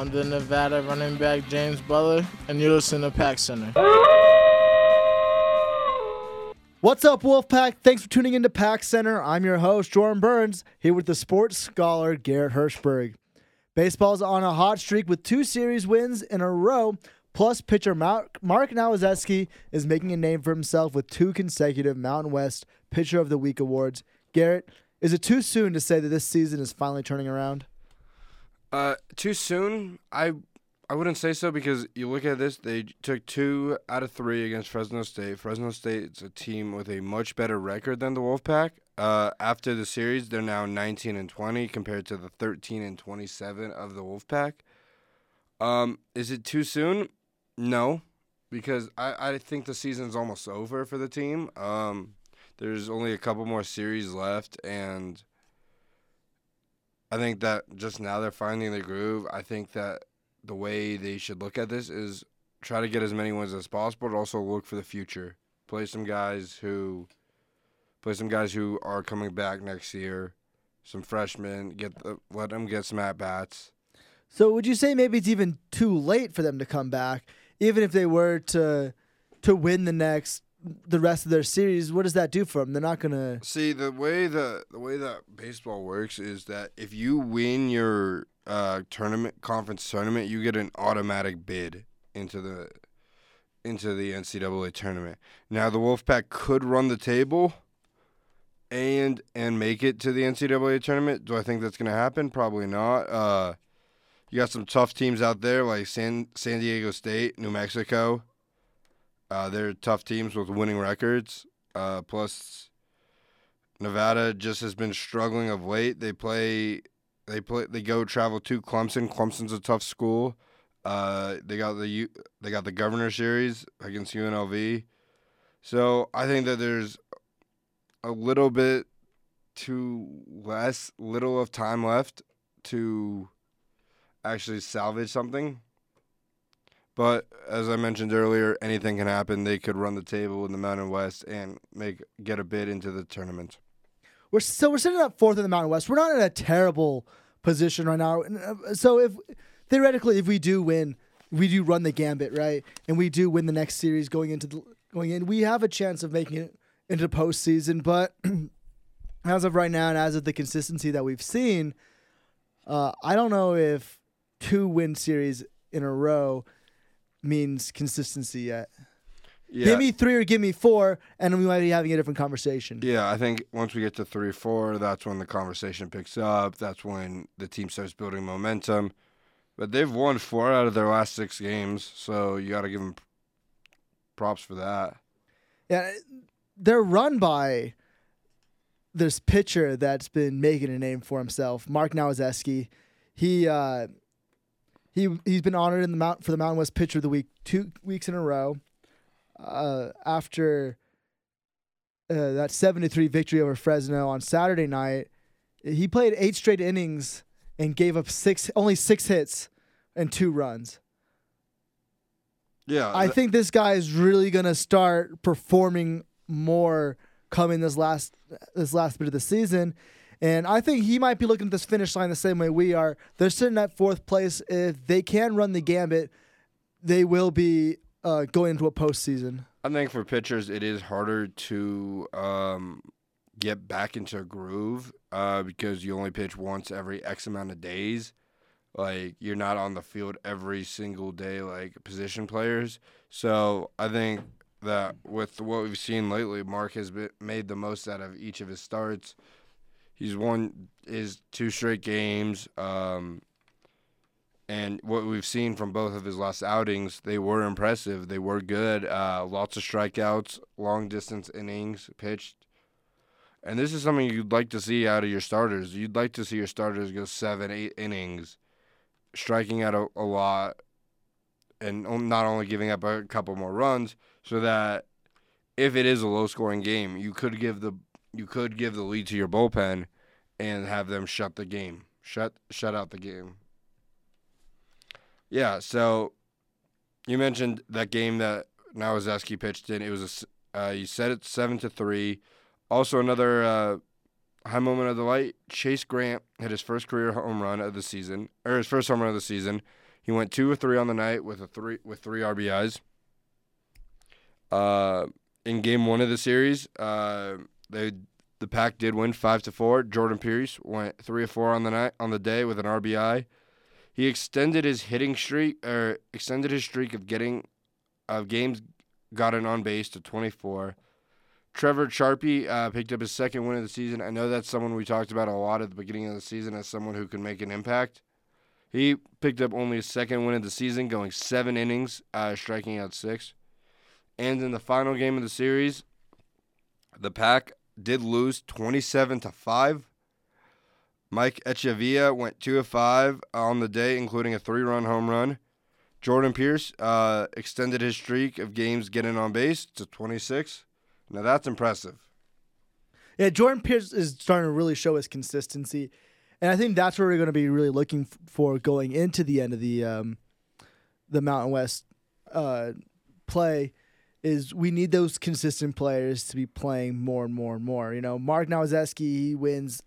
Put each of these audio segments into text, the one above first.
I'm the Nevada running back James Butler, and you're listening to Pack Center. What's up, Wolfpack? Thanks for tuning into Pack Center. I'm your host, Jordan Burns, here with the sports scholar, Garrett Hirschberg. Baseball's on a hot streak with two series wins in a row. Plus, pitcher Mark, Mark Nowozeski is making a name for himself with two consecutive Mountain West Pitcher of the Week awards. Garrett, is it too soon to say that this season is finally turning around? Uh, too soon? I I wouldn't say so because you look at this, they took two out of three against Fresno State. Fresno State's a team with a much better record than the Wolfpack. Uh, after the series, they're now 19 and 20 compared to the 13 and 27 of the Wolfpack. Um, is it too soon? No, because I, I think the season's almost over for the team. Um, there's only a couple more series left, and I think that just now they're finding their groove. I think that the way they should look at this is try to get as many wins as possible, but also look for the future. Play some guys who play some guys who are coming back next year, some freshmen. Get the, let them get some at bats. So, would you say maybe it's even too late for them to come back, even if they were to to win the next the rest of their series? What does that do for them? They're not gonna see the way the the way that baseball works is that if you win your uh, tournament conference tournament, you get an automatic bid into the into the NCAA tournament. Now the Wolfpack could run the table and and make it to the NCAA tournament. Do I think that's to happen? Probably not. Uh, you got some tough teams out there like San San Diego State, New Mexico. Uh, they're tough teams with winning records. Uh, plus, Nevada just has been struggling of late. They play, they play, they go travel to Clemson. Clemson's a tough school. Uh, they got the U, they got the Governor Series against UNLV. So I think that there's a little bit too less, little of time left to actually salvage something. But as I mentioned earlier, anything can happen. They could run the table in the Mountain West and make get a bid into the tournament. We're so we're sitting up fourth in the Mountain West. We're not in a terrible position right now. So if theoretically, if we do win, we do run the gambit, right, and we do win the next series going into the going in, we have a chance of making it into postseason. But as of right now, and as of the consistency that we've seen, uh, I don't know if two win series in a row means consistency yet. Yeah. Give me three or give me four, and we might be having a different conversation. Yeah, I think once we get to three or four, that's when the conversation picks up. That's when the team starts building momentum. But they've won four out of their last six games, so you got to give them props for that. Yeah, they're run by this pitcher that's been making a name for himself, Mark Nowozeski. He uh, he he's been honored in the mount for the Mountain West Pitcher of the Week two weeks in a row. Uh, after uh, that seven to three victory over Fresno on Saturday night, he played eight straight innings and gave up six only six hits and two runs. Yeah, I th- think this guy is really gonna start performing more coming this last this last bit of the season. And I think he might be looking at this finish line the same way we are. They're sitting at fourth place. If they can run the gambit, they will be uh, going into a postseason. I think for pitchers, it is harder to um, get back into a groove uh, because you only pitch once every X amount of days. Like you're not on the field every single day like position players. So I think that with what we've seen lately, Mark has been, made the most out of each of his starts. He's won his two straight games. Um, and what we've seen from both of his last outings, they were impressive. They were good. Uh, lots of strikeouts, long distance innings pitched. And this is something you'd like to see out of your starters. You'd like to see your starters go seven, eight innings, striking out a, a lot, and not only giving up a couple more runs, so that if it is a low scoring game, you could give the you could give the lead to your bullpen and have them shut the game. Shut shut out the game. Yeah, so you mentioned that game that Nowozeski pitched in. It was a uh, you said it seven to three. Also another uh, high moment of the light. Chase Grant hit his first career home run of the season, or his first home run of the season. He went two or three on the night with a three with three RBIs. Uh, in game one of the series, uh, they the pack did win five to four. Jordan Pierce went three or four on the night on the day with an RBI. He extended his hitting streak or extended his streak of getting of games gotten on base to 24. Trevor Charpy uh, picked up his second win of the season. I know that's someone we talked about a lot at the beginning of the season as someone who can make an impact. He picked up only his second win of the season, going seven innings, uh, striking out six. And in the final game of the series, the Pack did lose 27 to 5. Mike Echeverria went 2 of 5 on the day, including a three run home run. Jordan Pierce uh, extended his streak of games getting on base to 26. Now that's impressive. Yeah, Jordan Pierce is starting to really show his consistency, and I think that's where we're going to be really looking for going into the end of the um, the Mountain West uh, play. Is we need those consistent players to be playing more and more and more. You know, Mark Nowazeski he wins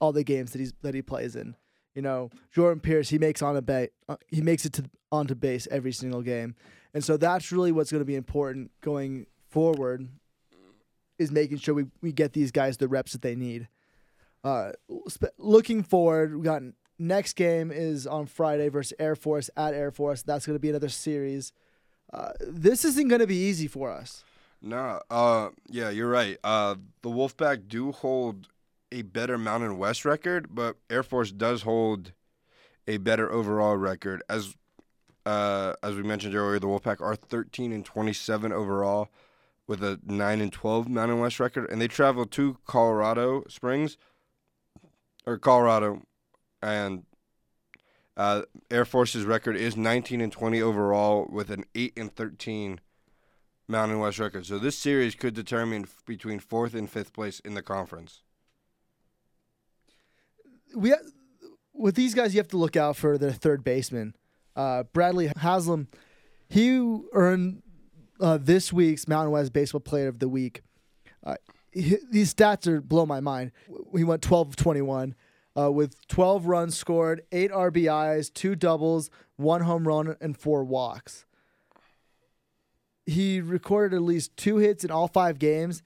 all the games that he's that he plays in. You know, Jordan Pierce he makes on a ba- uh, he makes it to onto base every single game, and so that's really what's going to be important going forward is making sure we, we get these guys the reps that they need. Uh, sp- looking forward, we got next game is on Friday versus Air Force at Air Force. That's going to be another series. Uh, this isn't going to be easy for us. No, uh, yeah, you're right. Uh, the Wolfpack do hold a better Mountain West record, but Air Force does hold a better overall record. As uh, as we mentioned earlier, the Wolfpack are 13 and 27 overall with a 9 and 12 Mountain West record, and they travel to Colorado Springs or Colorado, and uh, Air Force's record is 19 and 20 overall with an 8 and 13 Mountain West record. So this series could determine f- between fourth and fifth place in the conference. We ha- with these guys, you have to look out for their third baseman, uh, Bradley Haslam. He earned uh, this week's Mountain West Baseball Player of the Week. Uh, he, these stats are blow my mind. He went 12 of 21 uh, with 12 runs scored, eight RBIs, two doubles, one home run, and four walks. He recorded at least two hits in all five games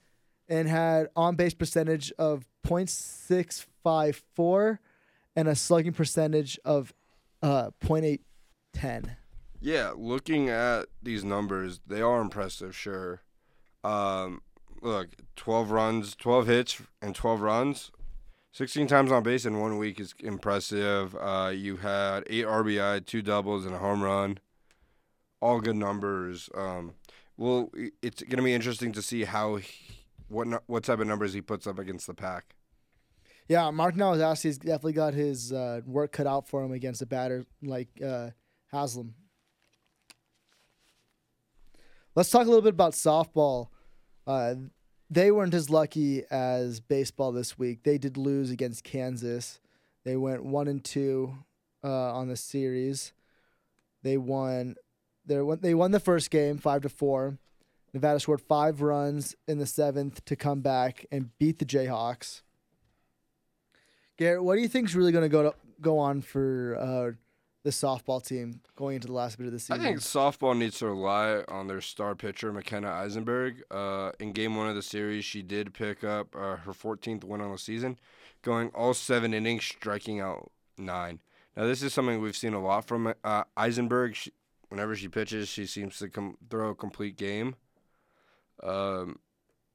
and had on base percentage of .654 and a slugging percentage of uh, .810. Yeah, looking at these numbers, they are impressive, sure. Um, look, 12 runs, 12 hits, and 12 runs. 16 times on base in one week is impressive. Uh, you had eight RBI, two doubles, and a home run. All good numbers. Um, well, it's going to be interesting to see how he, what what type of numbers he puts up against the pack. Yeah, Mark Nowazowski's definitely got his uh, work cut out for him against a batter like uh, Haslam. Let's talk a little bit about softball. Uh, they weren't as lucky as baseball this week. They did lose against Kansas. They went one and two uh, on the series. They won. They won. They won the first game five to four. Nevada scored five runs in the seventh to come back and beat the Jayhawks. Garrett, what do you think is really going to go to go on for uh, the softball team going into the last bit of the season? I think softball needs to rely on their star pitcher, McKenna Eisenberg. Uh, in game one of the series, she did pick up uh, her 14th win on the season, going all seven innings, striking out nine. Now, this is something we've seen a lot from uh, Eisenberg. She, whenever she pitches, she seems to com- throw a complete game. Um,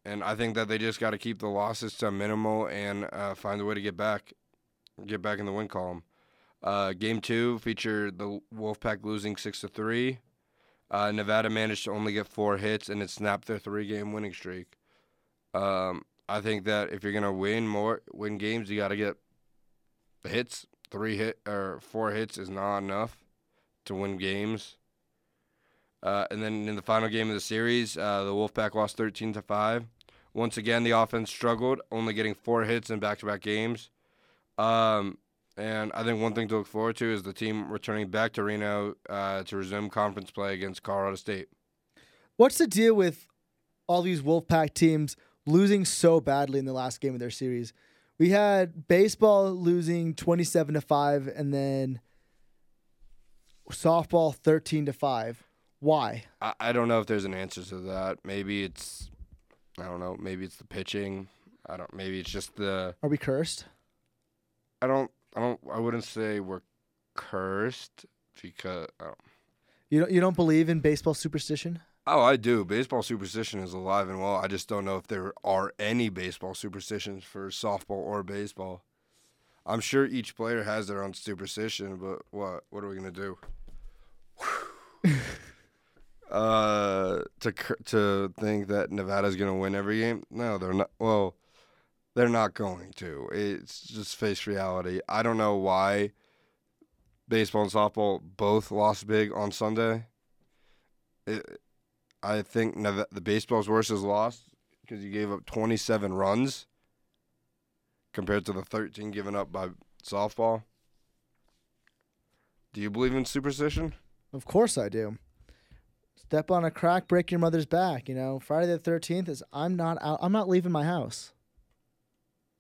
and I think that they just got to keep the losses to minimal and uh, find a way to get back, get back in the win column. Uh, game two featured the Wolfpack losing six to three. Uh, Nevada managed to only get four hits, and it snapped their three-game winning streak. Um, I think that if you're gonna win more, win games, you got to get hits. Three hit or four hits is not enough to win games. Uh, and then in the final game of the series, uh, the Wolfpack lost 13 to five. Once again, the offense struggled, only getting four hits in back-to-back games. Um, and I think one thing to look forward to is the team returning back to Reno uh, to resume conference play against Colorado State. What's the deal with all these Wolfpack teams losing so badly in the last game of their series? We had baseball losing 27 to 5 and then softball 13 to 5. Why? I, I don't know if there's an answer to that. Maybe it's I don't know. Maybe it's the pitching. I don't. Maybe it's just the. Are we cursed? I don't. I don't. I wouldn't say we're cursed because. Oh, You don't you don't believe in baseball superstition? oh I do. Baseball superstition is alive and well. I just don't know if there are any baseball superstitions for softball or baseball. I'm sure each player has their own superstition, but what? What are we gonna do? uh, to to think that Nevada's gonna win every game? No, they're not. Well, they're not going to. It's just face reality. I don't know why baseball and softball both lost big on Sunday. It, I think the baseball's worst is lost because you gave up 27 runs compared to the 13 given up by softball. Do you believe in superstition? Of course I do. Step on a crack, break your mother's back. You know, Friday the thirteenth is. I'm not out. I'm not leaving my house.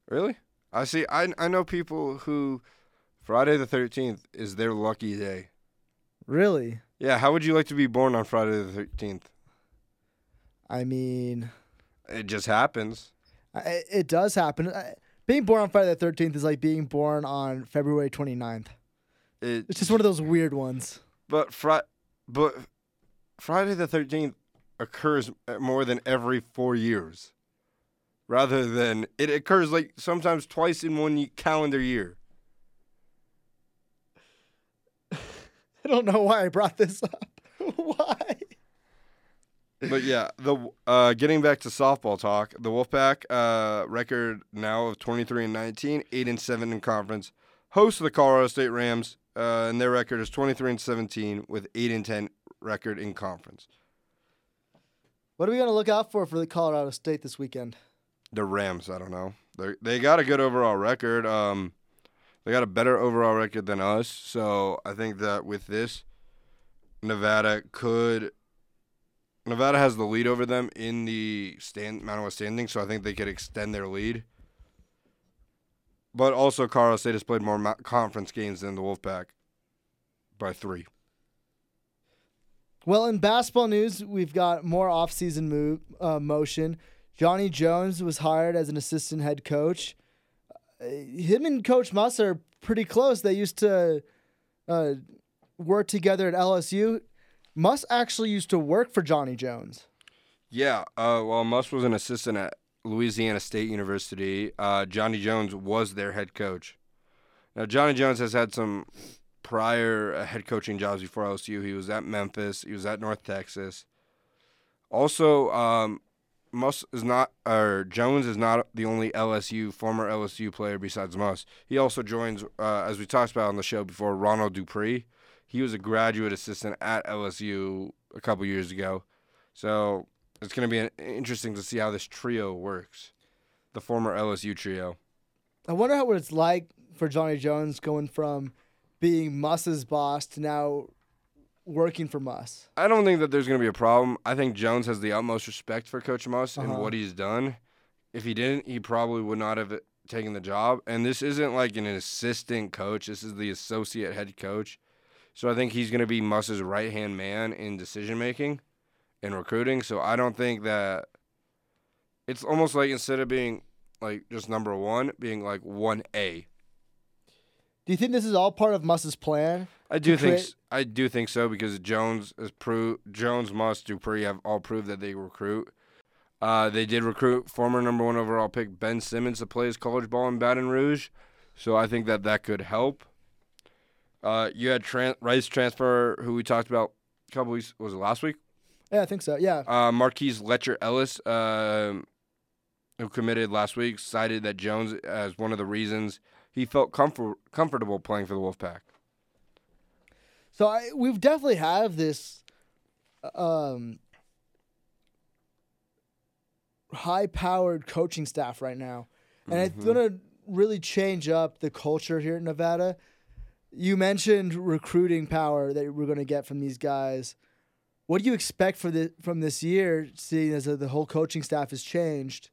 Really? I see. I I know people who Friday the 13th is their lucky day. Really? Yeah, how would you like to be born on Friday the 13th? I mean, It just happens. I, it does happen. I, being born on Friday the thirteenth is like being born on February 29th. It It's just one of those weird ones. But Fri- but Friday the 13th occurs more than every 4 years. Rather than it occurs like sometimes twice in one calendar year. I don't know why I brought this up. why? But yeah, the uh, getting back to softball talk, the Wolfpack uh, record now of 23 and 19, 8 and 7 in conference. Host of the Colorado State Rams, uh, and their record is 23 and 17 with 8 and 10 record in conference. What are we gonna look out for for the Colorado State this weekend? The Rams, I don't know. They they got a good overall record. Um, they got a better overall record than us. So I think that with this, Nevada could. Nevada has the lead over them in the stand Mountain West standing, so I think they could extend their lead. But also, Colorado State has played more conference games than the Wolfpack by three. Well, in basketball news, we've got more offseason move uh, motion. Johnny Jones was hired as an assistant head coach. Uh, him and Coach Muss are pretty close. They used to uh, work together at LSU. Muss actually used to work for Johnny Jones. Yeah, uh, well, Muss was an assistant at Louisiana State University. Uh, Johnny Jones was their head coach. Now, Johnny Jones has had some prior uh, head coaching jobs before LSU. He was at Memphis. He was at North Texas. Also, um, Muss is not, or Jones is not the only LSU former LSU player besides Muss. He also joins, uh, as we talked about on the show before, Ronald Dupree. He was a graduate assistant at LSU a couple years ago. So it's going to be an, interesting to see how this trio works. The former LSU trio. I wonder how what it's like for Johnny Jones going from being Muss's boss to now working for Muss. I don't think that there's going to be a problem. I think Jones has the utmost respect for Coach Muss and Uh-huh. what he's done. If he didn't, he probably would not have taken the job. And this isn't like an assistant coach. This is the associate head coach. So I think he's going to be Muss's right hand man in decision making and recruiting. So I don't think that it's almost like instead of being like just number one, being like one A. Do you think this is all part of Muss's plan? I do think create- I do think so because Jones is pro Jones Muss Dupree have all proved that they recruit. Uh, they did recruit former number one overall pick Ben Simmons to play his college ball in Baton Rouge, so I think that that could help. Uh, you had tran- Rice transfer, who we talked about a couple weeks was it last week? Yeah, I think so. Yeah. Uh, Marquez Letcher-Ellis, um, who committed last week, cited that Jones as one of the reasons he felt comfort- comfortable playing for the Wolfpack. So I, we've definitely have this um, high-powered coaching staff right now, and it's gonna really change up the culture here in Nevada. You mentioned recruiting power that we're gonna get from these guys. What do you expect for the from this year, seeing as the whole coaching staff has changed,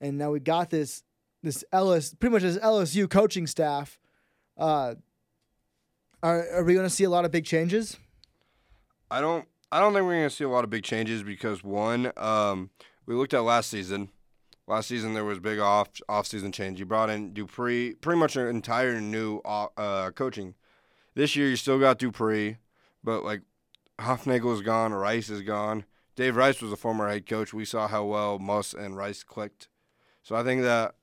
and now we got this this LS pretty much this LSU coaching staff. Uh, are are we going to see a lot of big changes? I don't. I don't think we're going to see a lot of big changes because one, um, we looked at last season. Last season there was big off off season change. You brought in Dupree, pretty much an entire new uh, coaching. This year you still got Dupree, but like Hufnagel is gone, Rice is gone. Dave Rice was a former head coach. We saw how well Muss and Rice clicked. So I think that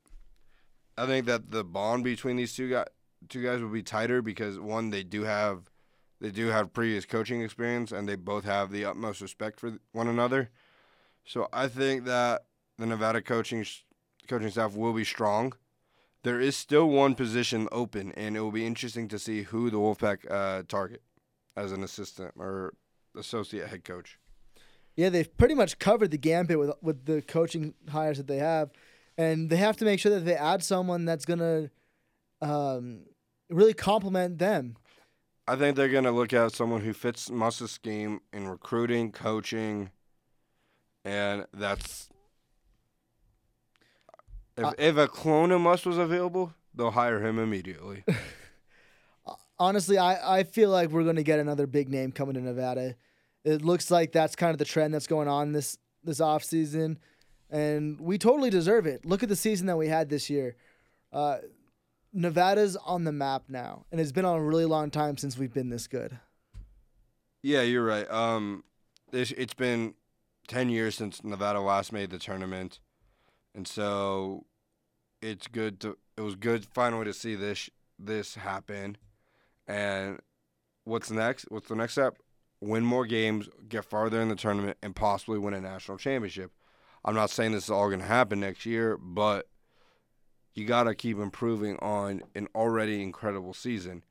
I think that the bond between these two guys two guys will be tighter because one they do have they do have previous coaching experience and they both have the utmost respect for one another. So I think that the Nevada coaching coaching staff will be strong. There is still one position open, and it will be interesting to see who the Wolfpack uh, target as an assistant or associate head coach. Yeah, they've pretty much covered the gambit with with the coaching hires that they have, and they have to make sure that they add someone that's gonna um, really complement them. I think they're gonna look at someone who fits Muss's scheme in recruiting, coaching, and that's if uh, if a clone of Muss was available, they'll hire him immediately. Honestly, I, I feel like we're gonna get another big name coming to Nevada it looks like that's kind of the trend that's going on this this off season, and we totally deserve it. Look at the season that we had this year. Uh, Nevada's on the map now, and it's been on a really long time since we've been this good. Yeah, you're right. Um, it's, it's been ten years since Nevada last made the tournament, and so it's good to. It was good finally to see this this happen, and what's next? What's the next step? win more games, get farther in the tournament, and possibly win a national championship. I'm not saying this is all going to happen next year, but you got to keep improving on an already incredible season.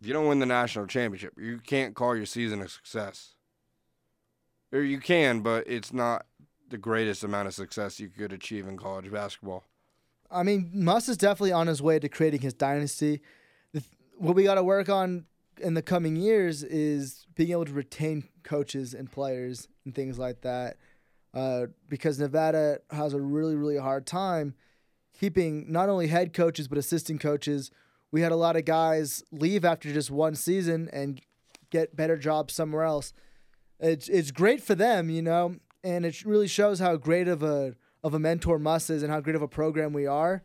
If you don't win the national championship, you can't call your season a success. Or you can, but it's not the greatest amount of success you could achieve in college basketball. I mean, Muss is definitely on his way to creating his dynasty. What we got to work on in the coming years is being able to retain coaches and players and things like that. Uh, because Nevada has a really, really hard time keeping not only head coaches but assistant coaches. We had a lot of guys leave after just one season and get better jobs somewhere else. It's it's great for them, you know, and it really shows how great of a of a mentor Muss is and how great of a program we are.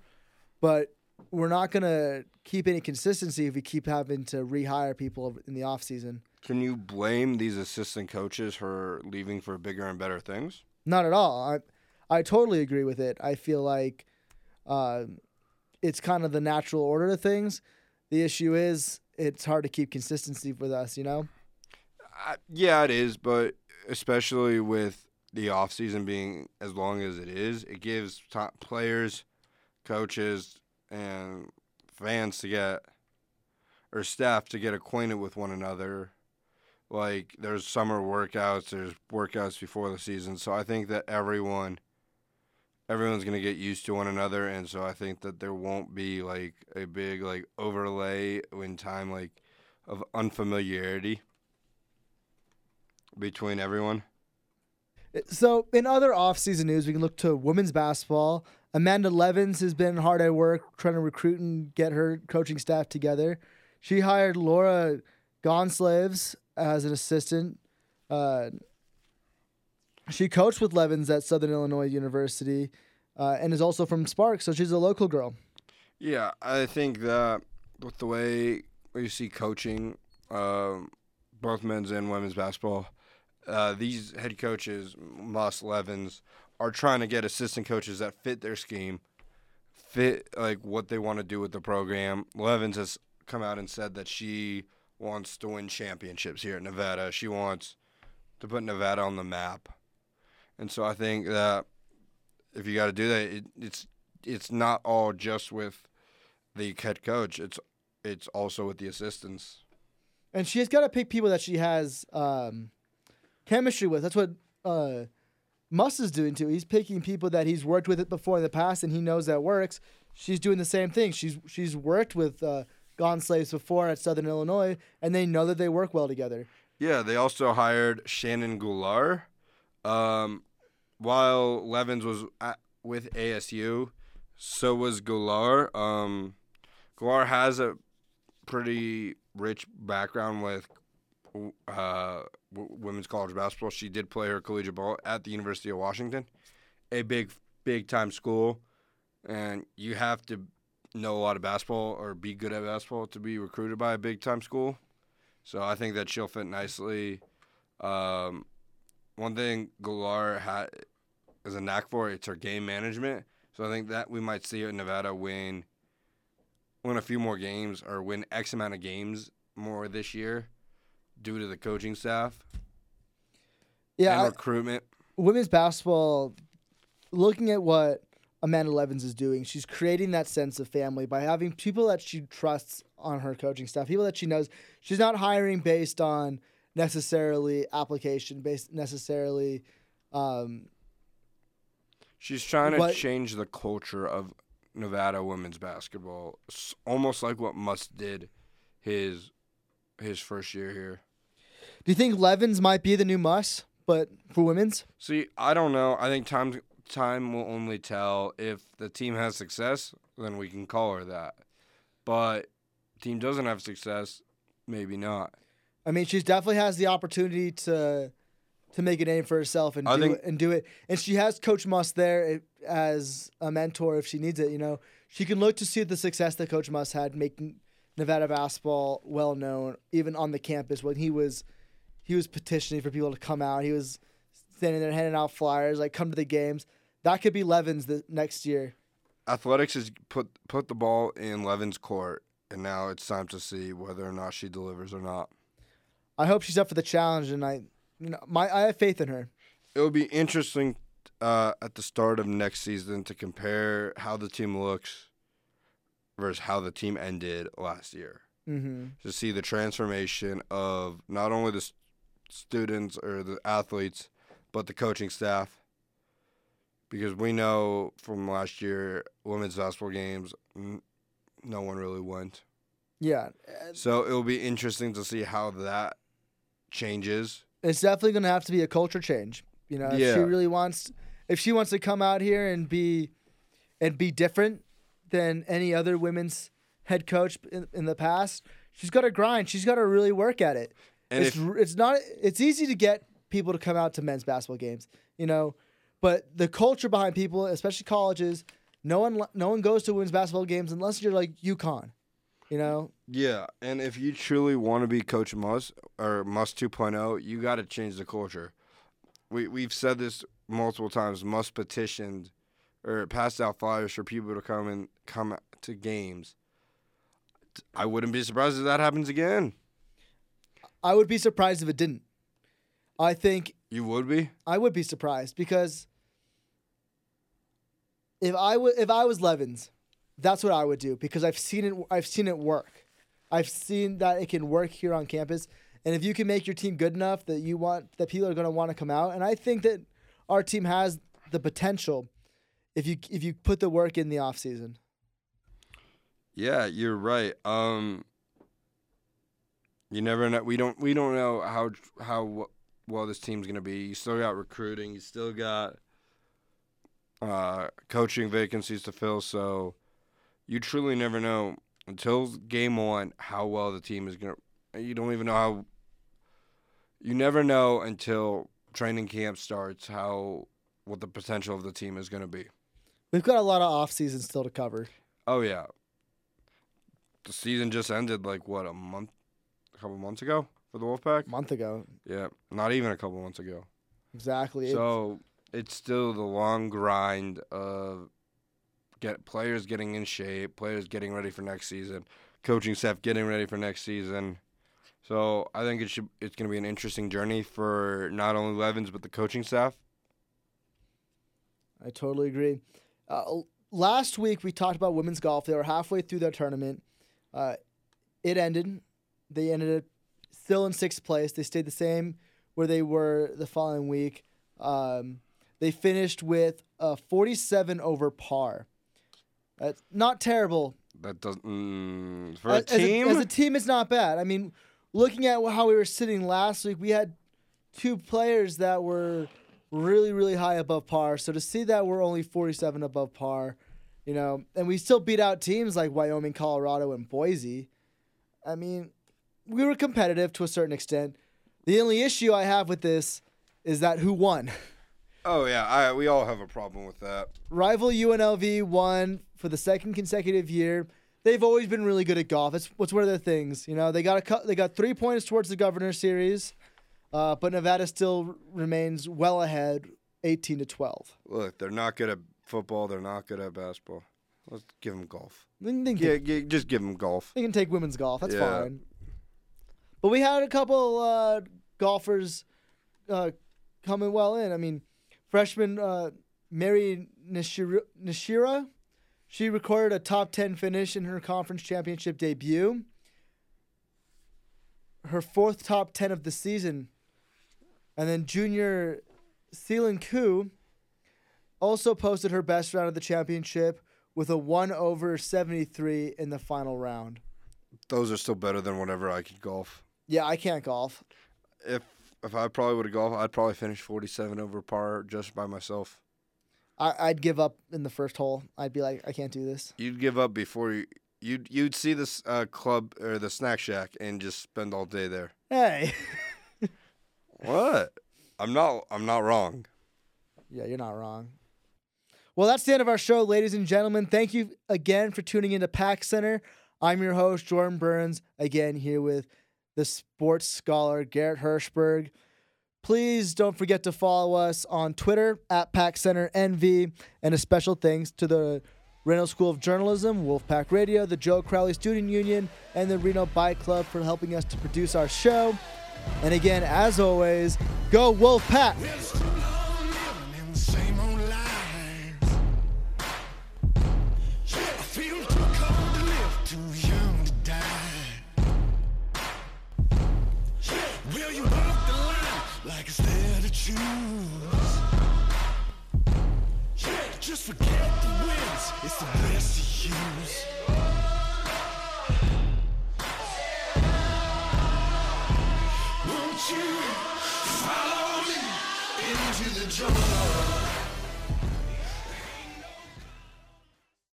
But we're not gonna keep any consistency if we keep having to rehire people in the off season. Can you blame these assistant coaches for leaving for bigger and better things? Not at all. I I totally agree with it. I feel like uh, it's kind of the natural order of things. The issue is it's hard to keep consistency with us, you know. Uh, yeah, it is, but especially with the off season being as long as it is, it gives top players, coaches, and fans to get or staff to get acquainted with one another. Like there's summer workouts, there's workouts before the season. So I think that everyone everyone's going to get used to one another and so I think that there won't be like a big like overlay in time like of unfamiliarity between everyone. Eh, so in other off-season news, we can look to women's basketball. Amanda Levens has been hard at work trying to recruit and get her coaching staff together. She hired Laura Gonsalves as an assistant. Uh, she coached with Levens at Southern Illinois University uh, and is also from Sparks, so she's a local girl. Yeah, I think that with the way you see coaching, um, both men's and women's basketball, uh, these head coaches, Muss Levens, are trying to get assistant coaches that fit their scheme, fit like what they want to do with the program. Levens has come out and said that she wants to win championships here at Nevada. She wants to put Nevada on the map. And so I think that if you got to do that, it, it's it's not all just with the head coach. It's it's also with the assistants. And she's got to pick people that she has um, chemistry with. That's what uh, Muss is doing too. He's picking people that he's worked with it before in the past, and he knows that works. She's doing the same thing. She's she's worked with uh, Gonsalves before at Southern Illinois, and they know that they work well together. Yeah, they also hired Shannon Goulart. Um, while Levens was at, with ASU, So was Goulart. Um, Goulart has a pretty rich background with uh, w- women's college basketball. She did play her collegiate ball at the University of Washington, a big, big time school, and you have to know a lot of basketball or be good at basketball to be recruited by a big time school. So I think that she'll fit nicely. Um, one thing Goulart ha- is a knack for it's her game management. So I think that we might see her in Nevada win win a few more games or win X amount of games more this year due to the coaching staff Yeah, and I- recruitment. women's basketball, looking at what Amanda Levens is doing, she's creating that sense of family by having people that she trusts on her coaching staff, people that she knows. She's not hiring based on necessarily application, based necessarily. Um, She's trying to What- change the culture of Nevada women's basketball, almost like what Muss did his his first year here. do you think Levens might be the new Muss, but for women's? See, I don't know. I think time time will only tell. If the team has success, then we can call her that. But team doesn't have success, maybe not. I mean, she definitely has the opportunity to to make a name for herself and I do think- it, and do it. And she has Coach Muss there eh, as a mentor if she needs it. You know, she can look to see the success that Coach Muss had making Nevada basketball well known, even on the campus when he was he was petitioning for people to come out. He was standing there handing out flyers like come to the games. That could be Levens the next year. Athletics has put put the ball in Levens' court, and now it's time to see whether or not she delivers or not. I hope she's up for the challenge, and I, you know, my I have faith in her. It will be interesting uh, at the start of next season to compare how the team looks versus how the team ended last year. hmm To see the transformation of not only the students or the athletes, but the coaching staff. Because we know from last year, women's basketball games, no one really went. Yeah, So it will be interesting to see how that changes. it's definitely going to have to be a culture change. You know, if she really wants, if she wants to come out here and be, and be different than any other women's head coach in, in the past, she's got to grind. She's got to really work at it. And it's if it's not. It's easy to get people to come out to men's basketball games. You know, but the culture behind people, especially colleges, no one no one goes to women's basketball games unless you're like UConn. You know, Yeah, and if you truly want to be Coach Muss or Muss 2.0, you got to change the culture. We we've said this multiple times. Muss petitioned or passed out flyers for people to come and come to games. I wouldn't be surprised if that happens again. I would be surprised if it didn't. I think You would be. I would be surprised because if I wa- if I was Levens, that's what I would do because I've seen it I've seen it work. I've seen that it can work here on campus. And if you can make your team good enough that you want that people are going to want to come out, and I think that our team has the potential if you if you put the work in the off season. Yeah, you're right. Um, you never know. We don't. We don't know how how well this team's gonna be. You still got recruiting. You still got uh, coaching vacancies to fill. So you truly never know until game one how well the team is gonna. You don't even know how. You never know until training camp starts how what the potential of the team is gonna be. We've got a lot of off season still to cover. Oh yeah. The season just ended like what a month, a couple months ago for the Wolfpack. A month ago, Yeah, not even a couple months ago. exactly. So it's still the long grind of get players getting in shape, players getting ready for next season, coaching staff getting ready for next season. So I think it should it's going to be an interesting journey for not only Levens but the coaching staff. I totally agree. Uh, last week we talked about women's golf. They were halfway through their tournament. Uh, it ended. They ended up still in sixth place. They stayed the same where they were the following week. Um, they finished with a 47 over par. That's not terrible. That doesn't mm, for As- a team. As a, team, it's not bad. I mean, looking at how we were sitting last week, we had two players that were really, really high above par. So to see that we're only 47 above par, You know, and we still beat out teams like Wyoming, Colorado, and Boise. I mean, we were competitive to a certain extent. The only issue I have with this is that who won? Oh yeah, I, we all have a problem with that. Rival UNLV won for the second consecutive year. They've always been really good at golf. It's what's one of their things. You know, they got a cu- they got three points towards the Governor Series, uh, but Nevada still remains well ahead, eighteen to twelve. Look, they're not good at football. They're not good at basketball. Let's give them golf. They, Yeah, yeah, just give them golf. they can take women's golf. That's Yeah. fine. But we had a couple uh, golfers uh, coming well in. I mean, freshman uh, Mary Nishira, Nishira, she recorded a top 10 finish in her conference championship debut. Her fourth top 10 of the season. And then junior Seelan Koo also posted her best round of the championship with a 1 over 73 in the final round. Those are still better than whenever I could golf. Yeah, I can't golf. If if I probably would have golfed, I'd probably finish 47 over par just by myself. I, I'd give up in the first hole. I'd be like, I can't do this. You'd give up before you you'd you'd see this uh, club or the snack shack and just spend all day there. Hey. What? I'm not I'm not wrong. yeah, you're not wrong. Well, that's the end of our show, ladies and gentlemen. Thank you again for tuning into Pack Center. I'm your host, Jordan Burns, again here with the sports scholar, Garrett Hirschberg. Please don't forget to follow us on Twitter at Pack Center NV, and a special thanks to the Reynolds School of Journalism, Wolfpack Radio, the Joe Crowley Student Union, and the Reno Bike Club for helping us to produce our show. And again, as always, go Wolfpack! Choose? Yeah, just forget the wins, it's the best you use. Won't you follow me into the jungle?